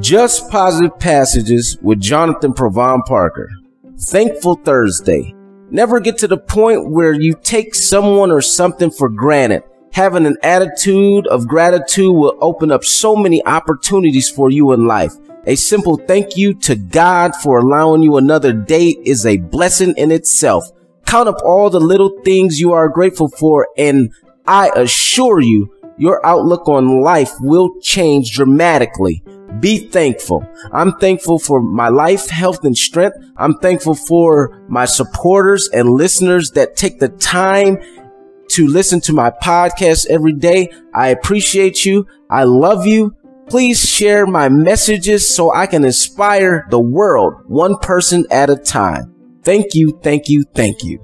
Just Positive Passages with Jonathan Provon Parker. Thankful Thursday. Never get to the point where you take someone or something for granted. Having an attitude of gratitude will open up so many opportunities for you in life. A simple thank you to God for allowing you another day is a blessing in itself. Count up all the little things you are grateful for and I assure you, your outlook on life will change dramatically. Be thankful. I'm thankful for my life, health, and strength. I'm thankful for my supporters and listeners that take the time to listen to my podcast every day. I appreciate you. I love you. Please share my messages so I can inspire the world one person at a time. Thank you, thank you, thank you.